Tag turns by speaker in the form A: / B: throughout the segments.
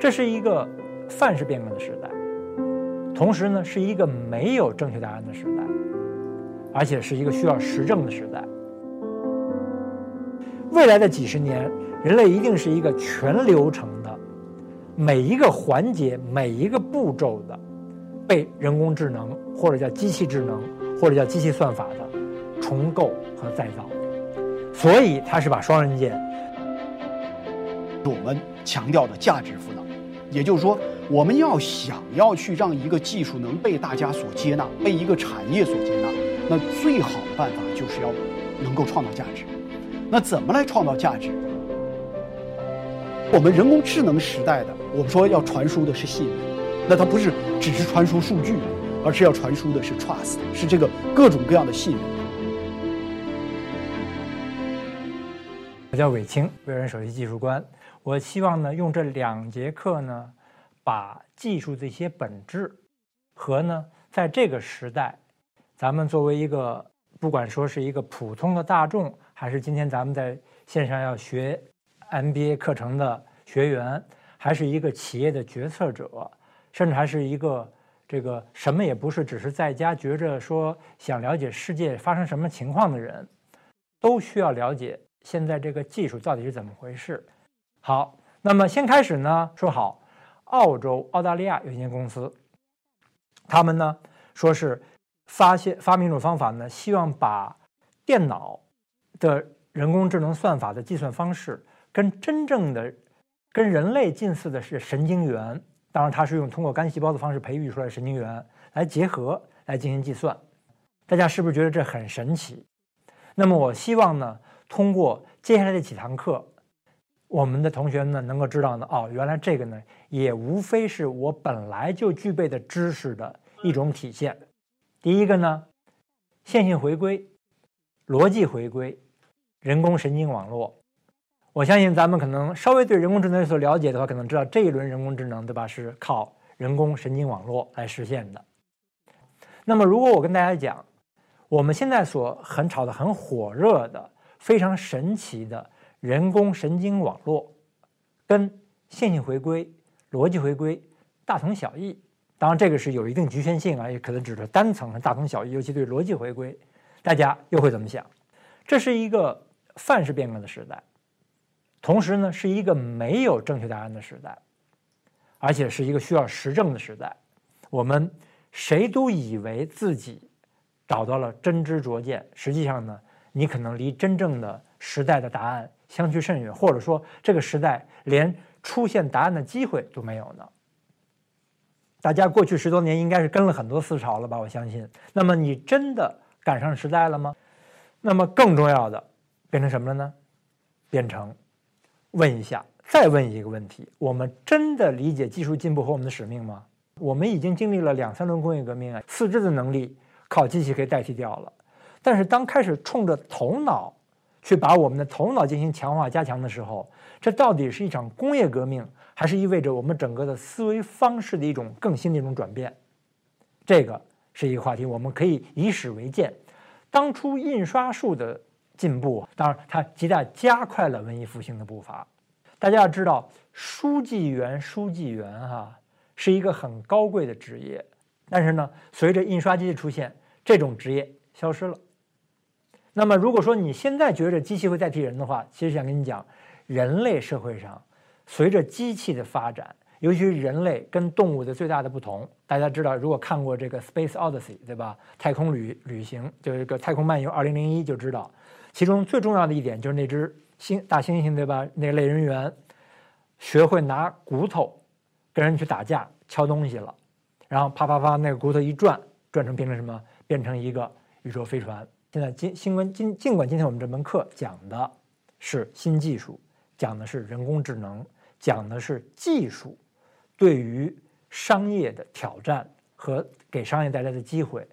A: 这是一个范式变革的时代，同时呢，是一个没有正确答案的时代，而且是一个需要实证的时代。未来的几十年，人类一定是一个全流程的，每一个环节、每一个步骤的，被人工智能或者叫机器智能或者叫机器算法的重构和再造。所以，它是把双刃剑。
B: 我们强调的价值赋能，也就是说，我们要想要去让一个技术能被大家所接纳，被一个产业所接纳，那最好的办法就是要能够创造价值。那怎么来创造价值？我们人工智能时代的，我们说要传输的是信任，那它不是只是传输数据，而是要传输的是 trust，是这个各种各样的信任。
A: 我叫韦青，微软首席技术官。我希望呢，用这两节课呢，把技术这些本质和呢，在这个时代，咱们作为一个不管说是一个普通的大众。还是今天咱们在线上要学 MBA 课程的学员，还是一个企业的决策者，甚至还是一个这个什么也不是，只是在家觉着说想了解世界发生什么情况的人，都需要了解现在这个技术到底是怎么回事。好，那么先开始呢，说好，澳洲澳大利亚有一间公司，他们呢说是发现发明一种方法呢，希望把电脑。的人工智能算法的计算方式跟真正的、跟人类近似的是神经元，当然它是用通过干细胞的方式培育出来的神经元来结合来进行计算。大家是不是觉得这很神奇？那么我希望呢，通过接下来的几堂课，我们的同学呢能够知道呢，哦，原来这个呢也无非是我本来就具备的知识的一种体现。第一个呢，线性回归、逻辑回归。人工神经网络，我相信咱们可能稍微对人工智能有所了解的话，可能知道这一轮人工智能，对吧？是靠人工神经网络来实现的。那么，如果我跟大家讲，我们现在所很炒的、很火热的、非常神奇的人工神经网络，跟线性回归、逻辑回归大同小异。当然，这个是有一定局限性啊，也可能指是单层的大同小异。尤其对逻辑回归，大家又会怎么想？这是一个。范式变革的时代，同时呢，是一个没有正确答案的时代，而且是一个需要实证的时代。我们谁都以为自己找到了真知灼见，实际上呢，你可能离真正的时代的答案相去甚远，或者说这个时代连出现答案的机会都没有呢。大家过去十多年应该是跟了很多思潮了吧？我相信。那么你真的赶上时代了吗？那么更重要的。变成什么了呢？变成问一下，再问一个问题：我们真的理解技术进步和我们的使命吗？我们已经经历了两三轮工业革命啊，四肢的能力靠机器可以代替掉了。但是当开始冲着头脑去把我们的头脑进行强化加强的时候，这到底是一场工业革命，还是意味着我们整个的思维方式的一种更新的一种转变？这个是一个话题，我们可以以史为鉴。当初印刷术的。进步，当然它极大加快了文艺复兴的步伐。大家要知道，书记员，书记员哈是一个很高贵的职业，但是呢，随着印刷机的出现，这种职业消失了。那么，如果说你现在觉着机器会代替人的话，其实想跟你讲，人类社会上随着机器的发展，尤其是人类跟动物的最大的不同，大家知道，如果看过这个《Space Odyssey》，对吧？太空旅旅行，就是一个太空漫游二零零一，就知道。其中最重要的一点就是那只猩大猩猩，对吧？那类人猿学会拿骨头跟人去打架、敲东西了，然后啪啪啪，那个骨头一转，转成变成什么？变成一个宇宙飞船。现在今新闻尽尽管今天我们这门课讲的是新技术，讲的是人工智能，讲的是技术对于商业的挑战和给商业带来的机会，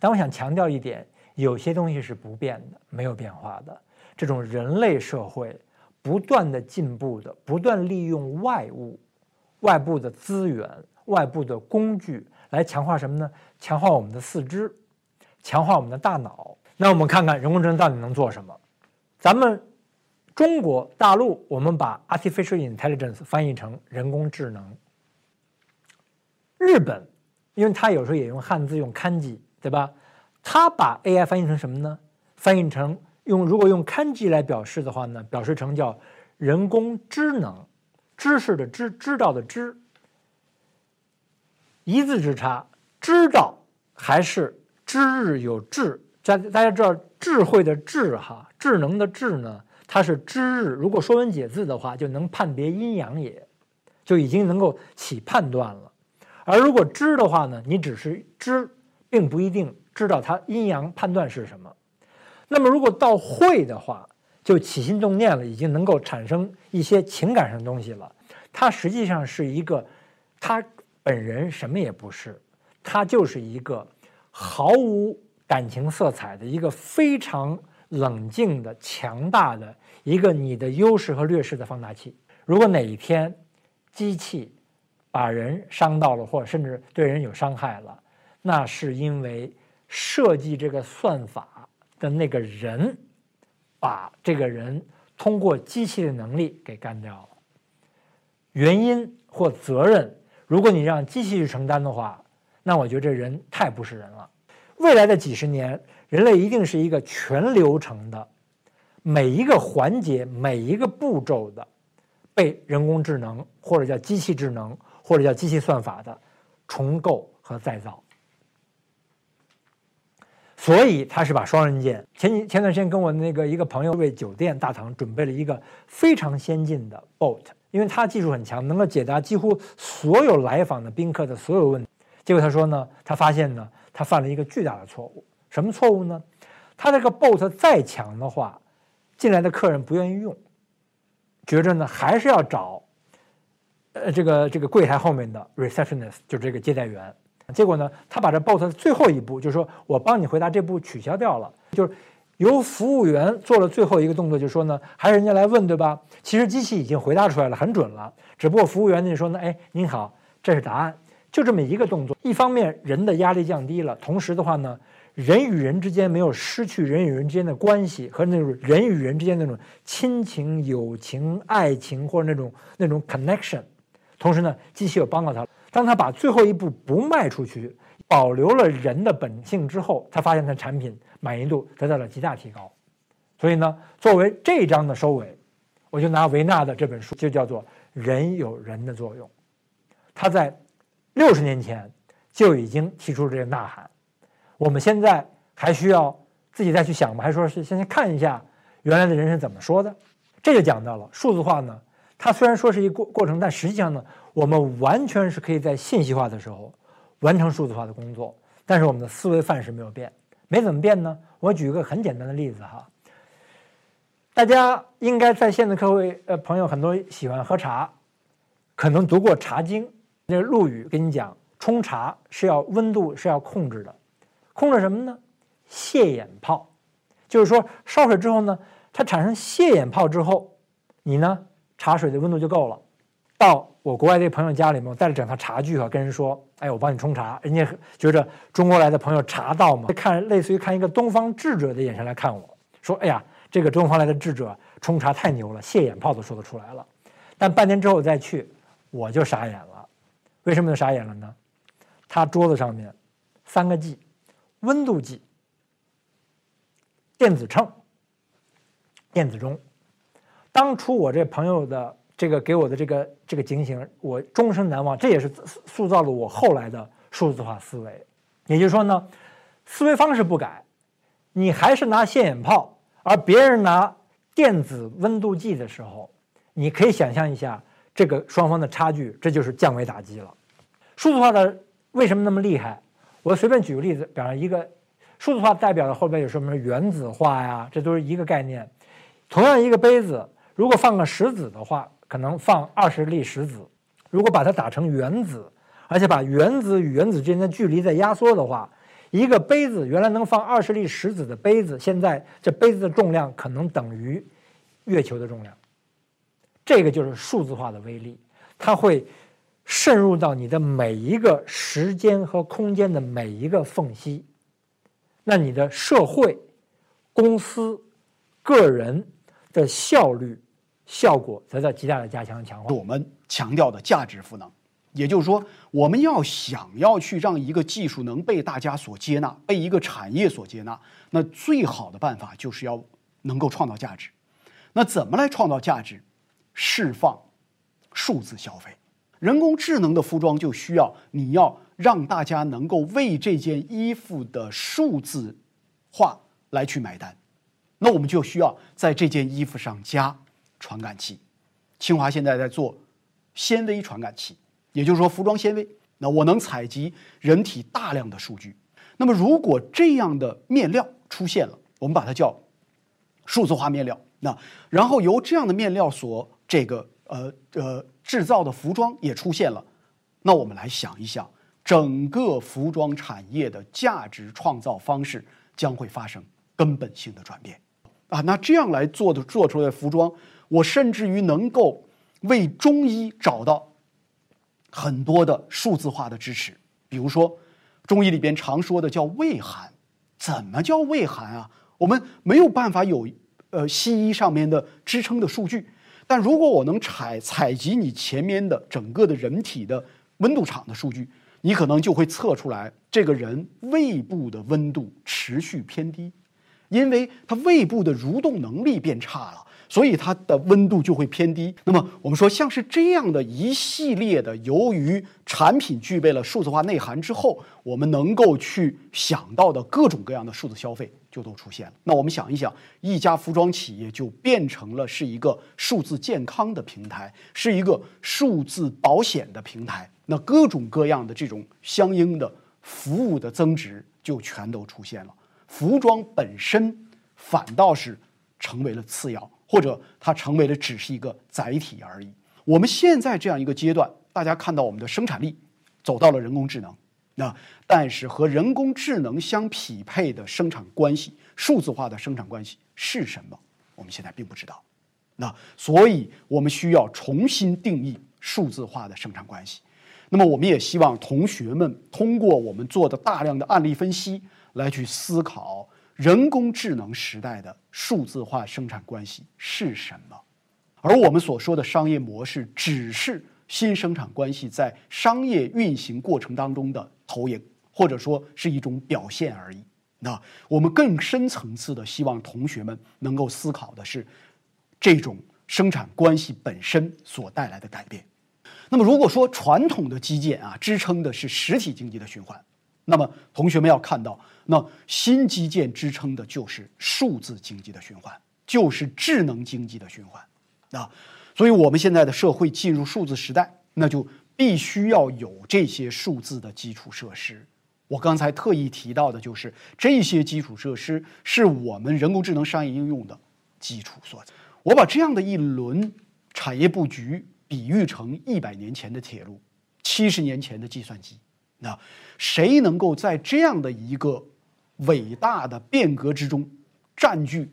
A: 但我想强调一点。有些东西是不变的，没有变化的。这种人类社会不断的进步的，不断利用外物、外部的资源、外部的工具来强化什么呢？强化我们的四肢，强化我们的大脑。那我们看看人工智能到底能做什么？咱们中国大陆我们把 artificial intelligence 翻译成人工智能。日本，因为它有时候也用汉字用 kanji，对吧？它把 AI 翻译成什么呢？翻译成用如果用 kanji 来表示的话呢，表示成叫人工知能，知识的知，知道的知，一字之差，知道还是知日有智？大大家知道智慧的智哈，智能的智呢？它是知日。如果说文解字的话，就能判别阴阳也，就已经能够起判断了。而如果知的话呢，你只是知，并不一定知道它阴阳判断是什么。那么如果到会的话，就起心动念了，已经能够产生一些情感上的东西了。它实际上是一个，他本人什么也不是，他就是一个毫无感情色彩的一个非常冷静的、强大的一个你的优势和劣势的放大器。如果哪一天机器把人伤到了，或者甚至对人有伤害了，那是因为设计这个算法的那个人。把这个人通过机器的能力给干掉了。原因或责任，如果你让机器去承担的话，那我觉得这人太不是人了。未来的几十年，人类一定是一个全流程的，每一个环节、每一个步骤的，被人工智能或者叫机器智能或者叫机器算法的重构和再造。所以他是把双刃剑。前几前段时间跟我那个一个朋友为酒店大堂准备了一个非常先进的 bot，因为他技术很强，能够解答几乎所有来访的宾客的所有问题。结果他说呢，他发现呢，他犯了一个巨大的错误。什么错误呢？他这个 bot 再强的话，进来的客人不愿意用，觉着呢还是要找，呃，这个这个柜台后面的 receptionist，就这个接待员。结果呢，他把这 bot 的最后一步，就是说我帮你回答这步取消掉了，就是由服务员做了最后一个动作，就说呢，还是人家来问对吧？其实机器已经回答出来了，很准了，只不过服务员就说呢，哎，您好，这是答案，就这么一个动作。一方面人的压力降低了，同时的话呢，人与人之间没有失去人与人之间的关系和那种人与人之间那种亲情、友情、爱情或者那种那种 connection，同时呢，机器又帮到他了。当他把最后一步不迈出去，保留了人的本性之后，他发现他产品满意度得到了极大提高。所以呢，作为这章的收尾，我就拿维纳的这本书，就叫做《人有人的作用》。他在六十年前就已经提出了这个呐喊。我们现在还需要自己再去想吗？还说是先去看一下原来的人是怎么说的？这就讲到了数字化呢。它虽然说是一过过程，但实际上呢，我们完全是可以在信息化的时候完成数字化的工作。但是我们的思维范式没有变，没怎么变呢？我举一个很简单的例子哈，大家应该在线的各位呃朋友很多喜欢喝茶，可能读过《茶经》，那陆羽跟你讲，冲茶是要温度是要控制的，控制什么呢？泄眼泡，就是说烧水之后呢，它产生泄眼泡之后，你呢？茶水的温度就够了。到我国外这朋友家里面，我带了整套茶具啊，跟人说：“哎，我帮你冲茶。”人家觉着中国来的朋友茶道嘛，看类似于看一个东方智者的眼神来看我，说：“哎呀，这个东方来的智者冲茶太牛了，泄眼泡都说得出来了。”但半年之后我再去，我就傻眼了。为什么就傻眼了呢？他桌子上面三个 G，温度计、电子秤、电子钟。当初我这朋友的这个给我的这个这个警醒，我终生难忘。这也是塑造了我后来的数字化思维。也就是说呢，思维方式不改，你还是拿现眼泡，而别人拿电子温度计的时候，你可以想象一下这个双方的差距，这就是降维打击了。数字化的为什么那么厉害？我随便举个例子，比方一个数字化代表的后边有什么原子化呀，这都是一个概念。同样一个杯子。如果放个石子的话，可能放二十粒石子；如果把它打成原子，而且把原子与原子之间的距离再压缩的话，一个杯子原来能放二十粒石子的杯子，现在这杯子的重量可能等于月球的重量。这个就是数字化的威力，它会渗入到你的每一个时间和空间的每一个缝隙。那你的社会、公司、个人。的效率、效果则在极大的加强强化。
B: 我们强调的价值赋能，也就是说，我们要想要去让一个技术能被大家所接纳，被一个产业所接纳，那最好的办法就是要能够创造价值。那怎么来创造价值？释放数字消费，人工智能的服装就需要你要让大家能够为这件衣服的数字化来去买单。那我们就需要在这件衣服上加传感器。清华现在在做纤维传感器，也就是说服装纤维。那我能采集人体大量的数据。那么如果这样的面料出现了，我们把它叫数字化面料。那然后由这样的面料所这个呃呃制造的服装也出现了，那我们来想一想，整个服装产业的价值创造方式将会发生根本性的转变啊！那这样来做的做出来的服装，我甚至于能够为中医找到很多的数字化的支持，比如说中医里边常说的叫胃寒，怎么叫胃寒啊？我们没有办法有。呃，西医上面的支撑的数据，但如果我能采采集你前面的整个的人体的温度场的数据，你可能就会测出来这个人胃部的温度持续偏低，因为他胃部的蠕动能力变差了。所以它的温度就会偏低。那么我们说，像是这样的一系列的，由于产品具备了数字化内涵之后，我们能够去想到的各种各样的数字消费就都出现了。那我们想一想，一家服装企业就变成了是一个数字健康的平台，是一个数字保险的平台。那各种各样的这种相应的服务的增值就全都出现了。服装本身反倒是成为了次要。或者它成为了只是一个载体而已。我们现在这样一个阶段，大家看到我们的生产力走到了人工智能，那但是和人工智能相匹配的生产关系、数字化的生产关系是什么？我们现在并不知道。那所以我们需要重新定义数字化的生产关系。那么我们也希望同学们通过我们做的大量的案例分析来去思考。人工智能时代的数字化生产关系是什么？而我们所说的商业模式，只是新生产关系在商业运行过程当中的投影，或者说是一种表现而已。那我们更深层次的希望同学们能够思考的是，这种生产关系本身所带来的改变。那么，如果说传统的基建啊，支撑的是实体经济的循环。那么，同学们要看到，那新基建支撑的就是数字经济的循环，就是智能经济的循环，啊，所以我们现在的社会进入数字时代，那就必须要有这些数字的基础设施。我刚才特意提到的就是这些基础设施是我们人工智能商业应用的基础所在。我把这样的一轮产业布局比喻成一百年前的铁路，七十年前的计算机。那谁能够在这样的一个伟大的变革之中占据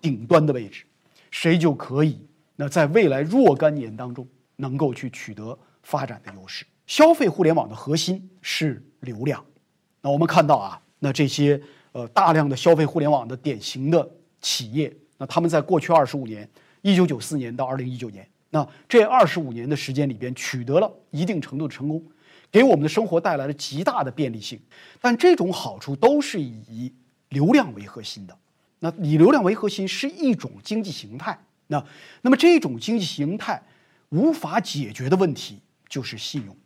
B: 顶端的位置，谁就可以那在未来若干年当中能够去取得发展的优势。消费互联网的核心是流量。那我们看到啊，那这些呃大量的消费互联网的典型的企业，那他们在过去二十五年，一九九四年到二零一九年，那这二十五年的时间里边取得了一定程度的成功。给我们的生活带来了极大的便利性，但这种好处都是以流量为核心的。那以流量为核心是一种经济形态。那那么这种经济形态无法解决的问题就是信用。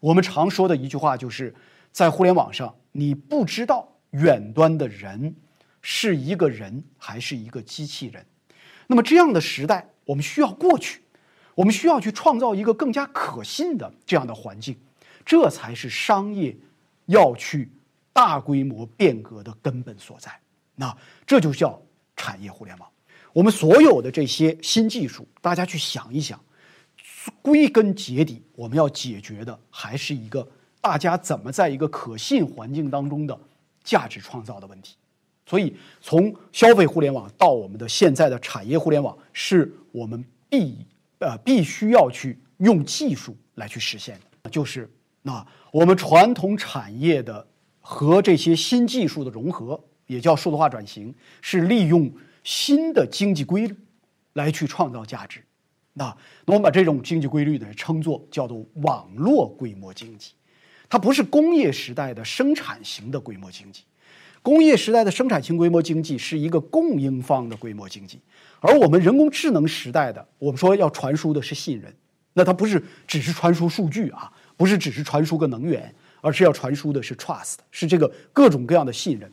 B: 我们常说的一句话就是在互联网上，你不知道远端的人是一个人还是一个机器人。那么这样的时代，我们需要过去，我们需要去创造一个更加可信的这样的环境。这才是商业要去大规模变革的根本所在。那这就叫产业互联网。我们所有的这些新技术，大家去想一想，归根结底，我们要解决的还是一个大家怎么在一个可信环境当中的价值创造的问题。所以，从消费互联网到我们的现在的产业互联网，是我们必呃必须要去用技术来去实现的，就是。那我们传统产业的和这些新技术的融合，也叫数字化转型，是利用新的经济规律来去创造价值。那那我们把这种经济规律呢称作叫做网络规模经济，它不是工业时代的生产型的规模经济。工业时代的生产型规模经济是一个供应方的规模经济，而我们人工智能时代的，我们说要传输的是信任，那它不是只是传输数据啊，不是只是传输个能源，而是要传输的是 trust，是这个各种各样的信任。